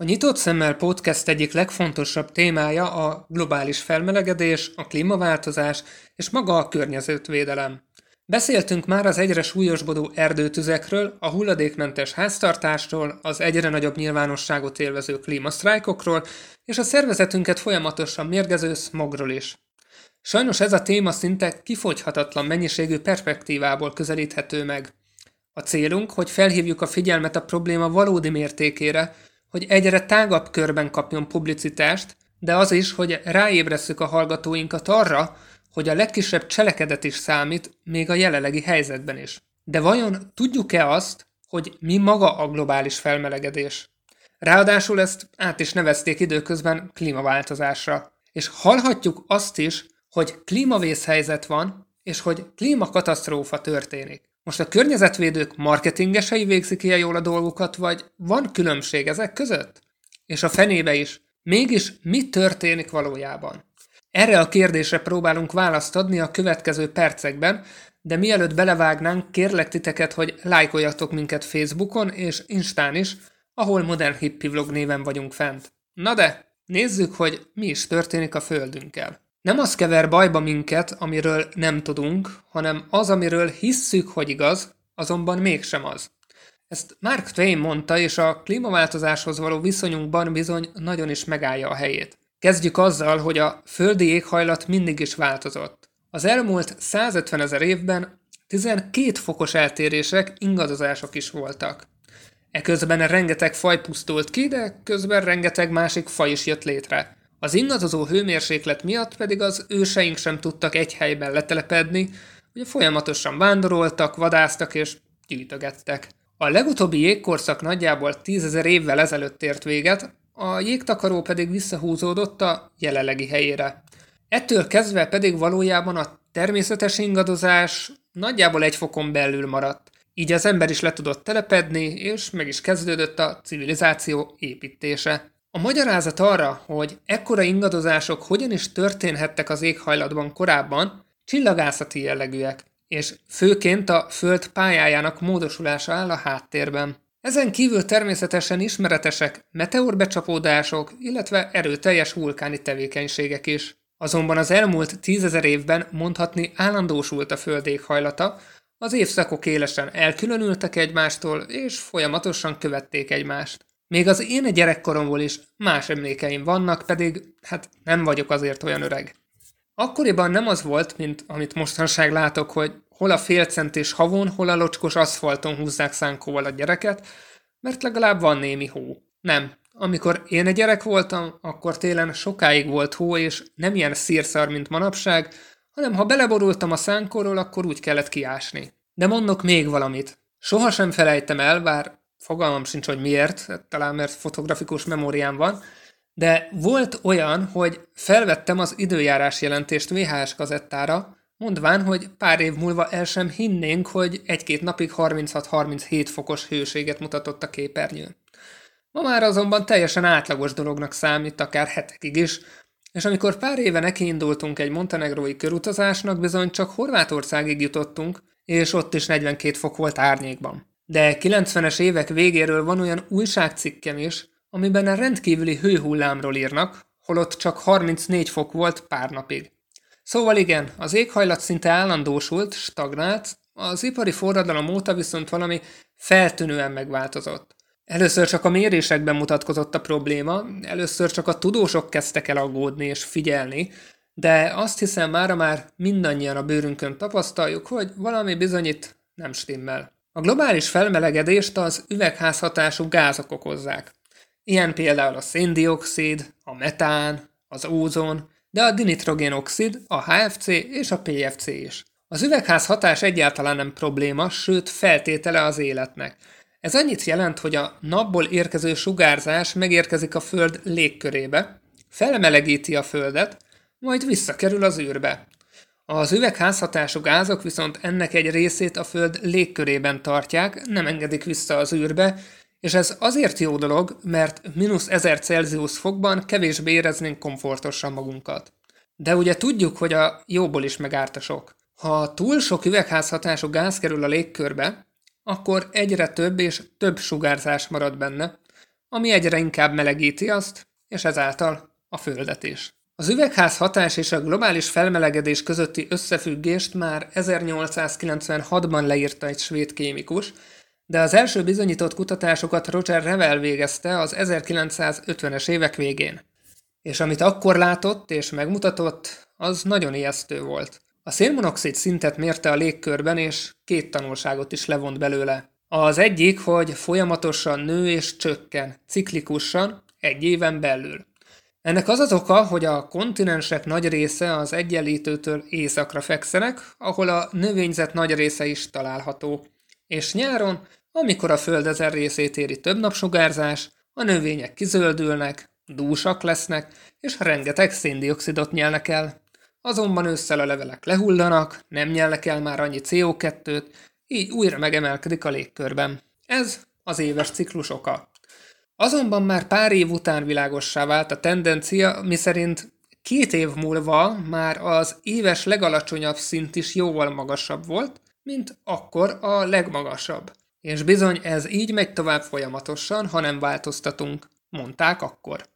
A Nyitott Szemmel Podcast egyik legfontosabb témája a globális felmelegedés, a klímaváltozás és maga a környezetvédelem. Beszéltünk már az egyre súlyosbodó erdőtüzekről, a hulladékmentes háztartásról, az egyre nagyobb nyilvánosságot élvező klímasztrájkokról, és a szervezetünket folyamatosan mérgező smogról is. Sajnos ez a téma szinte kifogyhatatlan mennyiségű perspektívából közelíthető meg. A célunk, hogy felhívjuk a figyelmet a probléma valódi mértékére, hogy egyre tágabb körben kapjon publicitást, de az is, hogy ráébresszük a hallgatóinkat arra, hogy a legkisebb cselekedet is számít, még a jelenlegi helyzetben is. De vajon tudjuk-e azt, hogy mi maga a globális felmelegedés? Ráadásul ezt át is nevezték időközben klímaváltozásra. És hallhatjuk azt is, hogy klímavészhelyzet van, és hogy klímakatasztrófa történik. Most a környezetvédők marketingesei végzik ilyen jól a dolgukat, vagy van különbség ezek között? És a fenébe is. Mégis mi történik valójában? Erre a kérdésre próbálunk választ adni a következő percekben, de mielőtt belevágnánk, kérlek titeket, hogy lájkoljatok minket Facebookon és Instán is, ahol Modern Hippie Vlog néven vagyunk fent. Na de, nézzük, hogy mi is történik a Földünkkel. Nem az kever bajba minket, amiről nem tudunk, hanem az, amiről hisszük, hogy igaz, azonban mégsem az. Ezt Mark Twain mondta, és a klímaváltozáshoz való viszonyunkban bizony nagyon is megállja a helyét. Kezdjük azzal, hogy a földi éghajlat mindig is változott. Az elmúlt 150 ezer évben 12 fokos eltérések, ingadozások is voltak. Eközben rengeteg faj pusztult ki, de közben rengeteg másik faj is jött létre. Az ingadozó hőmérséklet miatt pedig az őseink sem tudtak egy helyben letelepedni, ugye folyamatosan vándoroltak, vadáztak és gyűjtögettek. A legutóbbi jégkorszak nagyjából tízezer évvel ezelőtt ért véget, a jégtakaró pedig visszahúzódott a jelenlegi helyére. Ettől kezdve pedig valójában a természetes ingadozás nagyjából egy fokon belül maradt. Így az ember is le tudott telepedni, és meg is kezdődött a civilizáció építése. A magyarázat arra, hogy ekkora ingadozások hogyan is történhettek az éghajlatban korábban, csillagászati jellegűek, és főként a Föld pályájának módosulása áll a háttérben. Ezen kívül természetesen ismeretesek meteorbecsapódások, illetve erőteljes vulkáni tevékenységek is. Azonban az elmúlt tízezer évben mondhatni állandósult a Föld éghajlata, az évszakok élesen elkülönültek egymástól, és folyamatosan követték egymást. Még az én gyerekkoromból is más emlékeim vannak, pedig hát nem vagyok azért olyan öreg. Akkoriban nem az volt, mint amit mostanság látok, hogy hol a félcentés havon, hol a locskos aszfalton húzzák szánkóval a gyereket, mert legalább van némi hó. Nem. Amikor én egy gyerek voltam, akkor télen sokáig volt hó, és nem ilyen szírszar, mint manapság, hanem ha beleborultam a szánkóról, akkor úgy kellett kiásni. De mondok még valamit. Soha sem felejtem el, bár fogalmam sincs, hogy miért, talán mert fotografikus memóriám van, de volt olyan, hogy felvettem az időjárás jelentést VHS kazettára, mondván, hogy pár év múlva el sem hinnénk, hogy egy-két napig 36-37 fokos hőséget mutatott a képernyőn. Ma már azonban teljesen átlagos dolognak számít, akár hetekig is, és amikor pár éve nekiindultunk egy montenegrói körutazásnak, bizony csak Horvátországig jutottunk, és ott is 42 fok volt árnyékban. De 90-es évek végéről van olyan újságcikkem is, amiben a rendkívüli hőhullámról írnak, holott csak 34 fok volt pár napig. Szóval igen, az éghajlat szinte állandósult, stagnált, az ipari forradalom óta viszont valami feltűnően megváltozott. Először csak a mérésekben mutatkozott a probléma, először csak a tudósok kezdtek el aggódni és figyelni, de azt hiszem mára már mindannyian a bőrünkön tapasztaljuk, hogy valami bizonyít nem stimmel. A globális felmelegedést az üvegházhatású gázok okozzák. Ilyen például a széndiokszid, a metán, az ózon, de a dinitrogénoxid, a HFC és a PFC is. Az üvegház hatás egyáltalán nem probléma, sőt feltétele az életnek. Ez annyit jelent, hogy a napból érkező sugárzás megérkezik a Föld légkörébe, felmelegíti a Földet, majd visszakerül az űrbe. Az üvegházhatású gázok viszont ennek egy részét a Föld légkörében tartják, nem engedik vissza az űrbe, és ez azért jó dolog, mert mínusz 1000 Celsius fokban kevésbé éreznénk komfortosan magunkat. De ugye tudjuk, hogy a jóból is megárt a sok. Ha túl sok üvegházhatású gáz kerül a légkörbe, akkor egyre több és több sugárzás marad benne, ami egyre inkább melegíti azt, és ezáltal a Földet is. Az üvegház hatás és a globális felmelegedés közötti összefüggést már 1896-ban leírta egy svéd kémikus, de az első bizonyított kutatásokat Roger Revel végezte az 1950-es évek végén. És amit akkor látott és megmutatott, az nagyon ijesztő volt. A szénmonoxid szintet mérte a légkörben, és két tanulságot is levont belőle. Az egyik, hogy folyamatosan nő és csökken, ciklikusan, egy éven belül. Ennek az az oka, hogy a kontinensek nagy része az egyenlítőtől északra fekszenek, ahol a növényzet nagy része is található. És nyáron, amikor a föld ezer részét éri több napsugárzás, a növények kizöldülnek, dúsak lesznek, és rengeteg széndiokszidot nyelnek el. Azonban ősszel a levelek lehullanak, nem nyelnek el már annyi CO2-t, így újra megemelkedik a légkörben. Ez az éves ciklus oka. Azonban már pár év után világossá vált a tendencia, miszerint két év múlva már az éves legalacsonyabb szint is jóval magasabb volt, mint akkor a legmagasabb. És bizony ez így megy tovább folyamatosan, ha nem változtatunk, mondták akkor.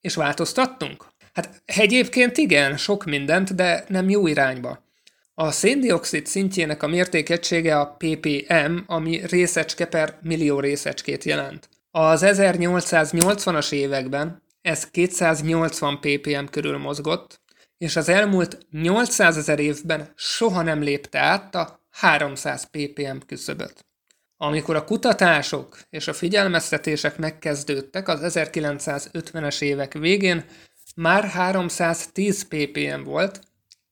És változtattunk? Hát egyébként igen, sok mindent, de nem jó irányba. A széndiokszid szintjének a mértékegysége a ppm, ami részecske per millió részecskét jelent. Az 1880-as években ez 280 ppm körül mozgott, és az elmúlt 800 ezer évben soha nem lépte át a 300 ppm küszöböt. Amikor a kutatások és a figyelmeztetések megkezdődtek az 1950-es évek végén, már 310 ppm volt,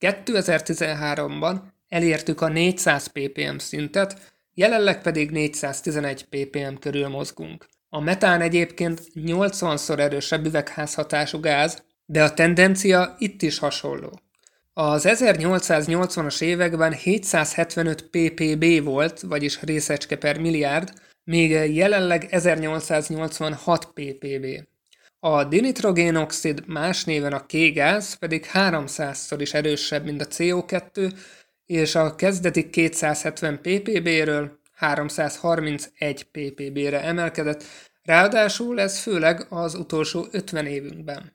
2013-ban elértük a 400 ppm szintet, jelenleg pedig 411 ppm körül mozgunk. A metán egyébként 80-szor erősebb üvegházhatású gáz, de a tendencia itt is hasonló. Az 1880-as években 775 ppb volt, vagyis részecske per milliárd, míg jelenleg 1886 ppb. A dinitrogénoxid más néven a K-gáz pedig 300-szor is erősebb, mint a CO2, és a kezdeti 270 ppb-ről 331 ppb-re emelkedett, ráadásul ez főleg az utolsó 50 évünkben.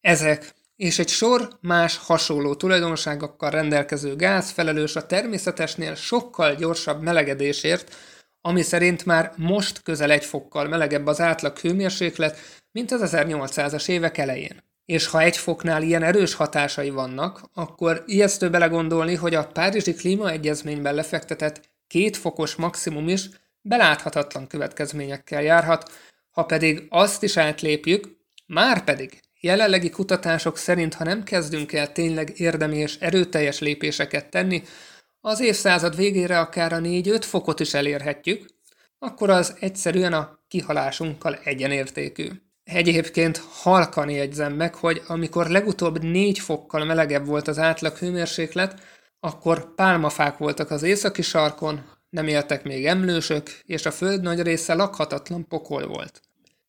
Ezek és egy sor más hasonló tulajdonságokkal rendelkező gáz felelős a természetesnél sokkal gyorsabb melegedésért, ami szerint már most közel egy fokkal melegebb az átlag hőmérséklet, mint az 1800-as évek elején. És ha egy foknál ilyen erős hatásai vannak, akkor ijesztő belegondolni, hogy a Párizsi Klímaegyezményben lefektetett két fokos maximum is beláthatatlan következményekkel járhat, ha pedig azt is átlépjük, már pedig jelenlegi kutatások szerint, ha nem kezdünk el tényleg érdemi és erőteljes lépéseket tenni, az évszázad végére akár a 4-5 fokot is elérhetjük, akkor az egyszerűen a kihalásunkkal egyenértékű. Egyébként halkan jegyzem meg, hogy amikor legutóbb 4 fokkal melegebb volt az átlag hőmérséklet, akkor pálmafák voltak az északi sarkon, nem éltek még emlősök, és a föld nagy része lakhatatlan pokol volt.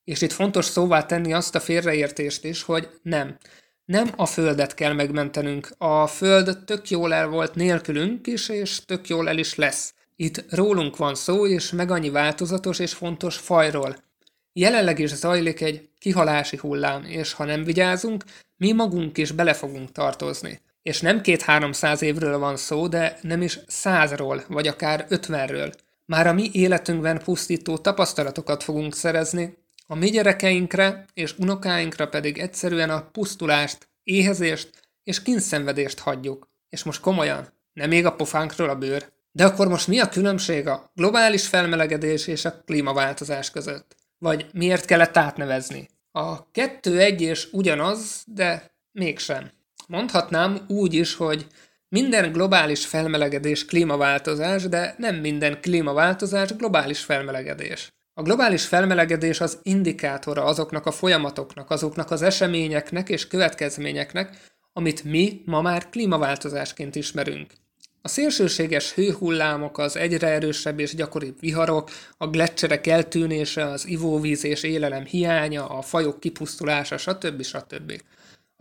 És itt fontos szóvá tenni azt a félreértést is, hogy nem. Nem a földet kell megmentenünk. A föld tök jól el volt nélkülünk is, és tök jól el is lesz. Itt rólunk van szó, és meg annyi változatos és fontos fajról. Jelenleg is zajlik egy kihalási hullám, és ha nem vigyázunk, mi magunk is bele fogunk tartozni. És nem két-háromszáz évről van szó, de nem is százról, vagy akár ötvenről. Már a mi életünkben pusztító tapasztalatokat fogunk szerezni, a mi gyerekeinkre és unokáinkra pedig egyszerűen a pusztulást, éhezést és kínszenvedést hagyjuk. És most komolyan, nem még a pofánkról a bőr. De akkor most mi a különbség a globális felmelegedés és a klímaváltozás között? Vagy miért kellett átnevezni? A kettő egy és ugyanaz, de mégsem. Mondhatnám úgy is, hogy minden globális felmelegedés klímaváltozás, de nem minden klímaváltozás globális felmelegedés. A globális felmelegedés az indikátora azoknak a folyamatoknak, azoknak az eseményeknek és következményeknek, amit mi ma már klímaváltozásként ismerünk. A szélsőséges hőhullámok, az egyre erősebb és gyakoribb viharok, a gletszerek eltűnése, az ivóvíz és élelem hiánya, a fajok kipusztulása, stb. stb.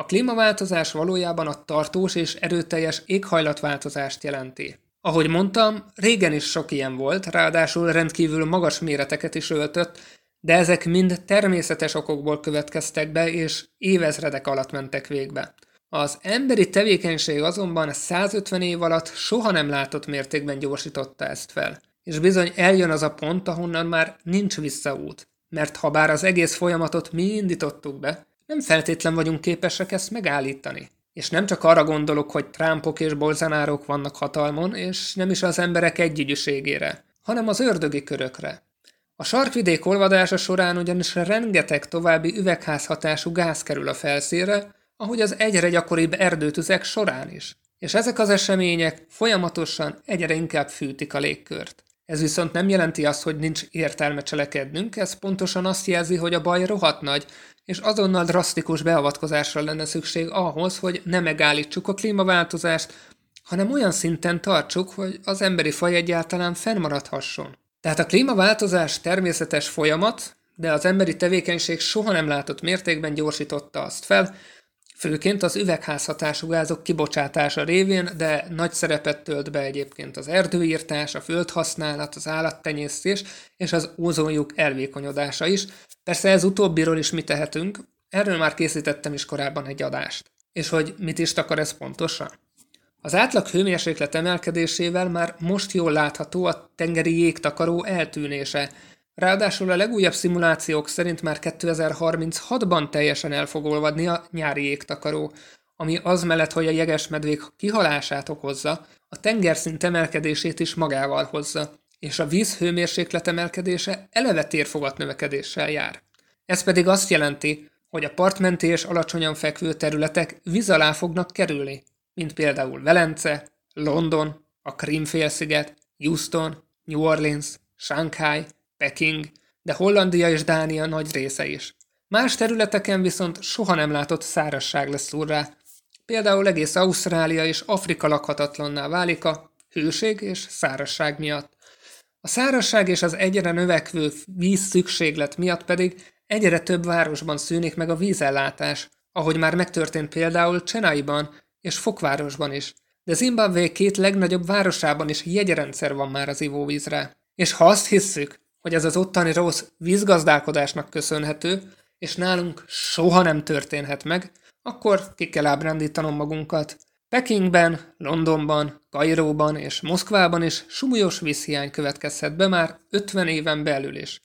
A klímaváltozás valójában a tartós és erőteljes éghajlatváltozást jelenti. Ahogy mondtam, régen is sok ilyen volt, ráadásul rendkívül magas méreteket is öltött, de ezek mind természetes okokból következtek be, és évezredek alatt mentek végbe. Az emberi tevékenység azonban 150 év alatt soha nem látott mértékben gyorsította ezt fel. És bizony eljön az a pont, ahonnan már nincs visszaút. Mert ha bár az egész folyamatot mi indítottuk be, nem feltétlen vagyunk képesek ezt megállítani. És nem csak arra gondolok, hogy Trumpok és Bolzanárok vannak hatalmon, és nem is az emberek együgyűségére, hanem az ördögi körökre. A sarkvidék olvadása során ugyanis rengeteg további üvegházhatású gáz kerül a felszínre, ahogy az egyre gyakoribb erdőtüzek során is. És ezek az események folyamatosan egyre inkább fűtik a légkört. Ez viszont nem jelenti azt, hogy nincs értelme cselekednünk, ez pontosan azt jelzi, hogy a baj rohadt nagy, és azonnal drasztikus beavatkozásra lenne szükség ahhoz, hogy ne megállítsuk a klímaváltozást, hanem olyan szinten tartsuk, hogy az emberi faj egyáltalán fennmaradhasson. Tehát a klímaváltozás természetes folyamat, de az emberi tevékenység soha nem látott mértékben gyorsította azt fel, főként az üvegházhatású gázok kibocsátása révén, de nagy szerepet tölt be egyébként az erdőírtás, a földhasználat, az állattenyésztés és az ózonjuk elvékonyodása is. Persze ez utóbbiról is mi tehetünk, erről már készítettem is korábban egy adást. És hogy mit is takar ez pontosan? Az átlag hőmérséklet emelkedésével már most jól látható a tengeri jégtakaró eltűnése, Ráadásul a legújabb szimulációk szerint már 2036-ban teljesen el fog olvadni a nyári jégtakaró, ami az mellett, hogy a jegesmedvék kihalását okozza, a tengerszint emelkedését is magával hozza, és a víz hőmérséklet emelkedése eleve térfogat növekedéssel jár. Ez pedig azt jelenti, hogy a partmenti és alacsonyan fekvő területek víz alá fognak kerülni, mint például Velence, London, a Krim-félsziget, Houston, New Orleans, Shanghai, Peking, de Hollandia és Dánia nagy része is. Más területeken viszont soha nem látott szárasság lesz rá. Például egész Ausztrália és Afrika lakhatatlanná válik a hőség és szárasság miatt. A szárasság és az egyre növekvő víz szükséglet miatt pedig egyre több városban szűnik meg a vízellátás, ahogy már megtörtént például Csenaiban és Fokvárosban is. De Zimbabwe két legnagyobb városában is jegyrendszer van már az ivóvízre. És ha azt hisszük, hogy ez az ottani rossz vízgazdálkodásnak köszönhető, és nálunk soha nem történhet meg, akkor ki kell ábrándítanom magunkat. Pekingben, Londonban, Kairóban és Moszkvában is súlyos vízhiány következhet be már 50 éven belül is.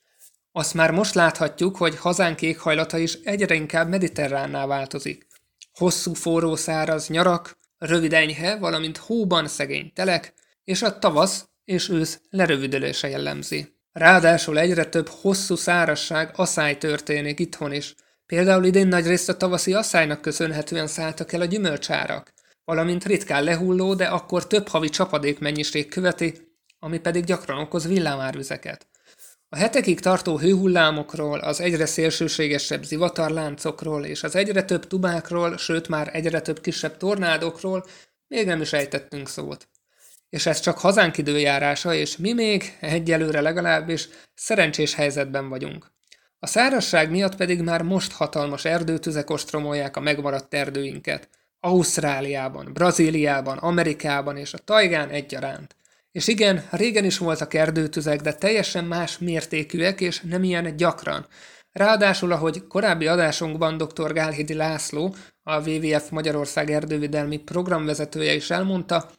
Azt már most láthatjuk, hogy hazánk éghajlata is egyre inkább mediterránná változik. Hosszú forró száraz nyarak, rövid enyhe, valamint hóban szegény telek, és a tavasz és ősz lerövidülése jellemzi. Ráadásul egyre több hosszú szárasság, asszály történik itthon is. Például idén nagy részt a tavaszi asszálynak köszönhetően szálltak el a gyümölcsárak, valamint ritkán lehulló, de akkor több havi csapadék mennyiség követi, ami pedig gyakran okoz villámárvizeket. A hetekig tartó hőhullámokról, az egyre szélsőségesebb zivatarláncokról és az egyre több tubákról, sőt már egyre több kisebb tornádokról még nem is ejtettünk szót és ez csak hazánk időjárása, és mi még, egyelőre legalábbis, szerencsés helyzetben vagyunk. A szárazság miatt pedig már most hatalmas erdőtüzek ostromolják a megmaradt erdőinket. Ausztráliában, Brazíliában, Amerikában és a tajgán egyaránt. És igen, régen is voltak erdőtüzek, de teljesen más mértékűek és nem ilyen gyakran. Ráadásul, ahogy korábbi adásunkban dr. Gálhidi László, a WWF Magyarország erdővédelmi programvezetője is elmondta,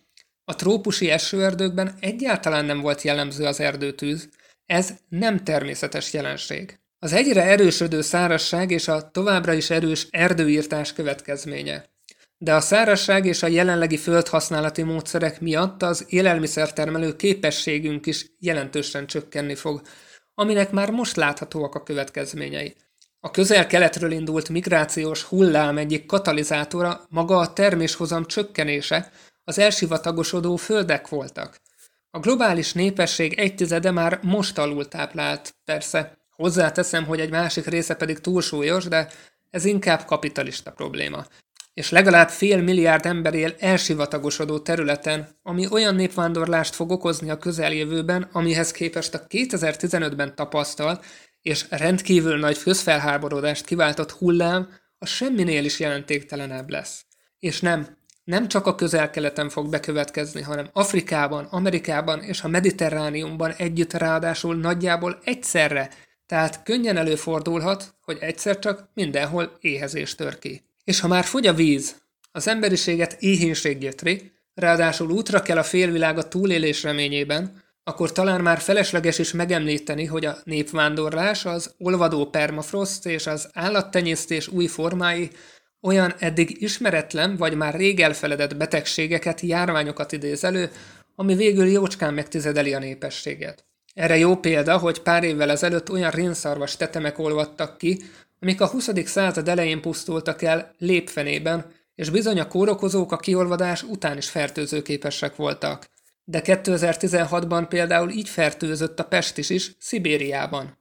a trópusi esőerdőkben egyáltalán nem volt jellemző az erdőtűz, ez nem természetes jelenség. Az egyre erősödő szárasság és a továbbra is erős erdőírtás következménye. De a szárasság és a jelenlegi földhasználati módszerek miatt az élelmiszertermelő képességünk is jelentősen csökkenni fog, aminek már most láthatóak a következményei. A közel-keletről indult migrációs hullám egyik katalizátora maga a terméshozam csökkenése, az elsivatagosodó földek voltak. A globális népesség egy tizede már most alul táplált, persze. Hozzáteszem, hogy egy másik része pedig túlsúlyos, de ez inkább kapitalista probléma. És legalább fél milliárd ember él elsivatagosodó területen, ami olyan népvándorlást fog okozni a közeljövőben, amihez képest a 2015-ben tapasztalt és rendkívül nagy közfelháborodást kiváltott hullám a semminél is jelentéktelenebb lesz. És nem, nem csak a közel-keleten fog bekövetkezni, hanem Afrikában, Amerikában és a Mediterrániumban együtt ráadásul nagyjából egyszerre, tehát könnyen előfordulhat, hogy egyszer csak mindenhol éhezés tör ki. És ha már fogy a víz, az emberiséget éhénység gyötri, ráadásul útra kell a félvilág a túlélés reményében, akkor talán már felesleges is megemlíteni, hogy a népvándorlás, az olvadó permafrost és az állattenyésztés új formái olyan eddig ismeretlen vagy már rég elfeledett betegségeket, járványokat idéz elő, ami végül jócskán megtizedeli a népességet. Erre jó példa, hogy pár évvel ezelőtt olyan rénszarvas tetemek olvadtak ki, amik a 20. század elején pusztultak el lépfenében, és bizony a kórokozók a kiolvadás után is fertőzőképesek voltak. De 2016-ban például így fertőzött a Pestis is, Szibériában.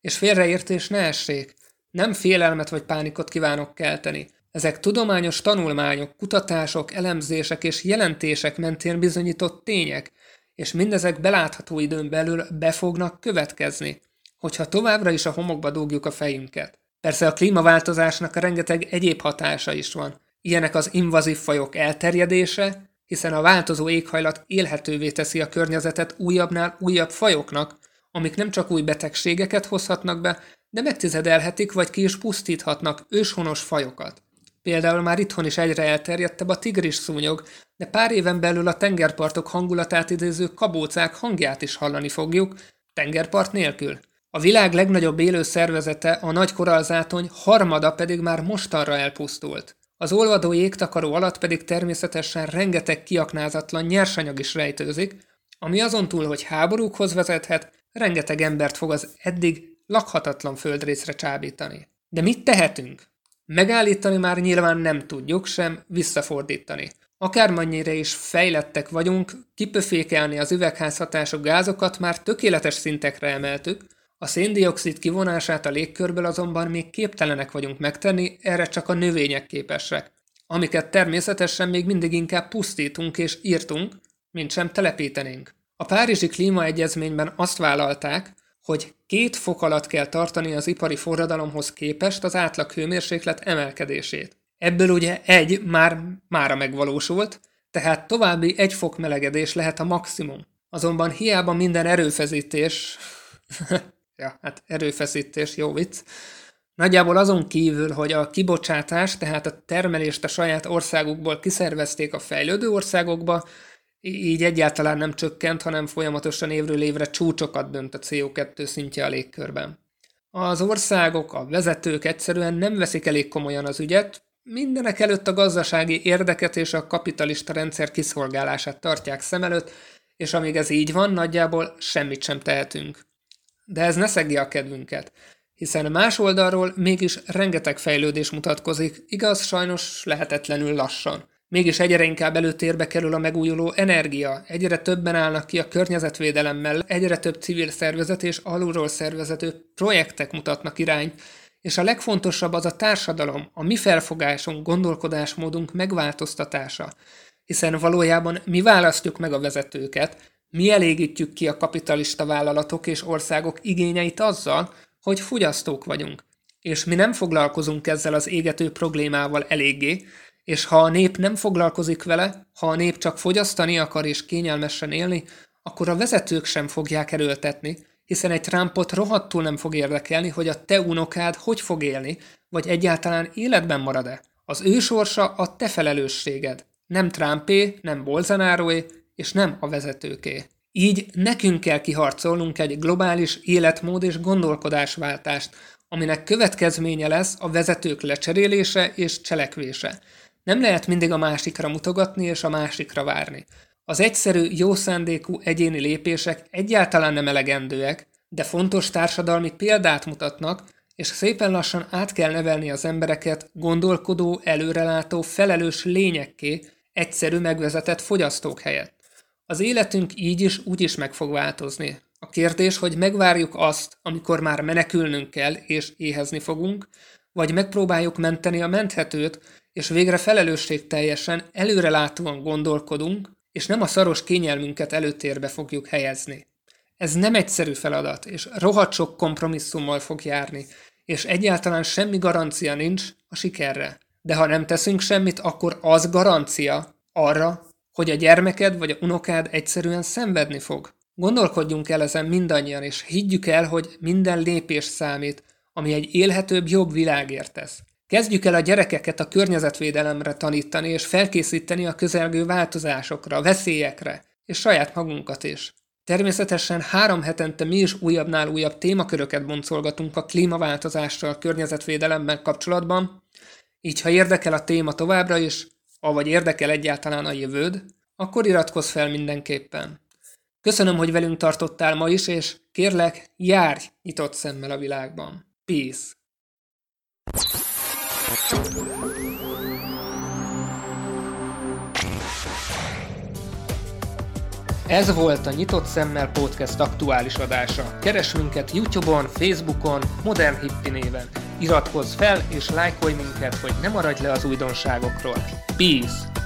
És félreértés ne essék. Nem félelmet vagy pánikot kívánok kelteni. Ezek tudományos tanulmányok, kutatások, elemzések és jelentések mentén bizonyított tények, és mindezek belátható időn belül be fognak következni, hogyha továbbra is a homokba dugjuk a fejünket. Persze a klímaváltozásnak rengeteg egyéb hatása is van. Ilyenek az invazív fajok elterjedése, hiszen a változó éghajlat élhetővé teszi a környezetet újabbnál újabb fajoknak, amik nem csak új betegségeket hozhatnak be, de megtizedelhetik vagy ki is pusztíthatnak őshonos fajokat. Például már itthon is egyre elterjedtebb a tigris szúnyog, de pár éven belül a tengerpartok hangulatát idéző kabócák hangját is hallani fogjuk, tengerpart nélkül. A világ legnagyobb élő szervezete, a nagy korallzátony harmada pedig már mostanra elpusztult. Az olvadó jégtakaró alatt pedig természetesen rengeteg kiaknázatlan nyersanyag is rejtőzik, ami azon túl, hogy háborúkhoz vezethet, rengeteg embert fog az eddig lakhatatlan földrészre csábítani. De mit tehetünk? Megállítani már nyilván nem tudjuk, sem visszafordítani. Akármennyire is fejlettek vagyunk, kipöfékelni az üvegházhatású gázokat már tökéletes szintekre emeltük, a széndiokszid kivonását a légkörből azonban még képtelenek vagyunk megtenni, erre csak a növények képesek, amiket természetesen még mindig inkább pusztítunk és írtunk, mint sem telepítenénk. A Párizsi Klímaegyezményben azt vállalták, hogy két fok alatt kell tartani az ipari forradalomhoz képest az átlag hőmérséklet emelkedését. Ebből ugye egy már mára megvalósult, tehát további egy fok melegedés lehet a maximum. Azonban hiába minden erőfeszítés, ja, hát erőfeszítés, jó vicc, Nagyjából azon kívül, hogy a kibocsátás, tehát a termelést a saját országukból kiszervezték a fejlődő országokba, így egyáltalán nem csökkent, hanem folyamatosan évről évre csúcsokat dönt a CO2 szintje a légkörben. Az országok, a vezetők egyszerűen nem veszik elég komolyan az ügyet, mindenek előtt a gazdasági érdeket és a kapitalista rendszer kiszolgálását tartják szem előtt, és amíg ez így van, nagyjából semmit sem tehetünk. De ez ne szegje a kedvünket, hiszen más oldalról mégis rengeteg fejlődés mutatkozik, igaz, sajnos lehetetlenül lassan. Mégis egyre inkább előtérbe kerül a megújuló energia, egyre többen állnak ki a környezetvédelemmel, egyre több civil szervezet és alulról szervezető projektek mutatnak irányt, és a legfontosabb az a társadalom, a mi felfogásunk, gondolkodásmódunk megváltoztatása. Hiszen valójában mi választjuk meg a vezetőket, mi elégítjük ki a kapitalista vállalatok és országok igényeit azzal, hogy fogyasztók vagyunk. És mi nem foglalkozunk ezzel az égető problémával eléggé, és ha a nép nem foglalkozik vele, ha a nép csak fogyasztani akar és kényelmesen élni, akkor a vezetők sem fogják erőltetni, hiszen egy Trumpot rohadtul nem fog érdekelni, hogy a te unokád hogy fog élni, vagy egyáltalán életben marad-e. Az ő sorsa a te felelősséged. Nem Trumpé, nem Bolsonaroé, és nem a vezetőké. Így nekünk kell kiharcolnunk egy globális életmód és gondolkodásváltást, aminek következménye lesz a vezetők lecserélése és cselekvése. Nem lehet mindig a másikra mutogatni és a másikra várni. Az egyszerű, jó szándékú egyéni lépések egyáltalán nem elegendőek, de fontos társadalmi példát mutatnak, és szépen lassan át kell nevelni az embereket gondolkodó, előrelátó, felelős lényekké, egyszerű megvezetett fogyasztók helyett. Az életünk így is, úgy is meg fog változni. A kérdés, hogy megvárjuk azt, amikor már menekülnünk kell és éhezni fogunk, vagy megpróbáljuk menteni a menthetőt, és végre felelősségteljesen, előrelátóan gondolkodunk, és nem a szaros kényelmünket előtérbe fogjuk helyezni. Ez nem egyszerű feladat, és rohadt sok kompromisszummal fog járni, és egyáltalán semmi garancia nincs a sikerre. De ha nem teszünk semmit, akkor az garancia arra, hogy a gyermeked vagy a unokád egyszerűen szenvedni fog. Gondolkodjunk el ezen mindannyian, és higgyük el, hogy minden lépés számít, ami egy élhetőbb, jobb világért tesz. Kezdjük el a gyerekeket a környezetvédelemre tanítani, és felkészíteni a közelgő változásokra, veszélyekre, és saját magunkat is. Természetesen három hetente mi is újabbnál újabb témaköröket boncolgatunk a klímaváltozással, környezetvédelemmel kapcsolatban, így ha érdekel a téma továbbra is, avagy érdekel egyáltalán a jövőd, akkor iratkozz fel mindenképpen. Köszönöm, hogy velünk tartottál ma is, és kérlek, járj nyitott szemmel a világban. Peace! Ez volt a Nyitott Szemmel Podcast aktuális adása. Keres minket Youtube-on, Facebookon, Modern Hippi néven. Iratkozz fel és lájkolj minket, hogy ne maradj le az újdonságokról. Peace!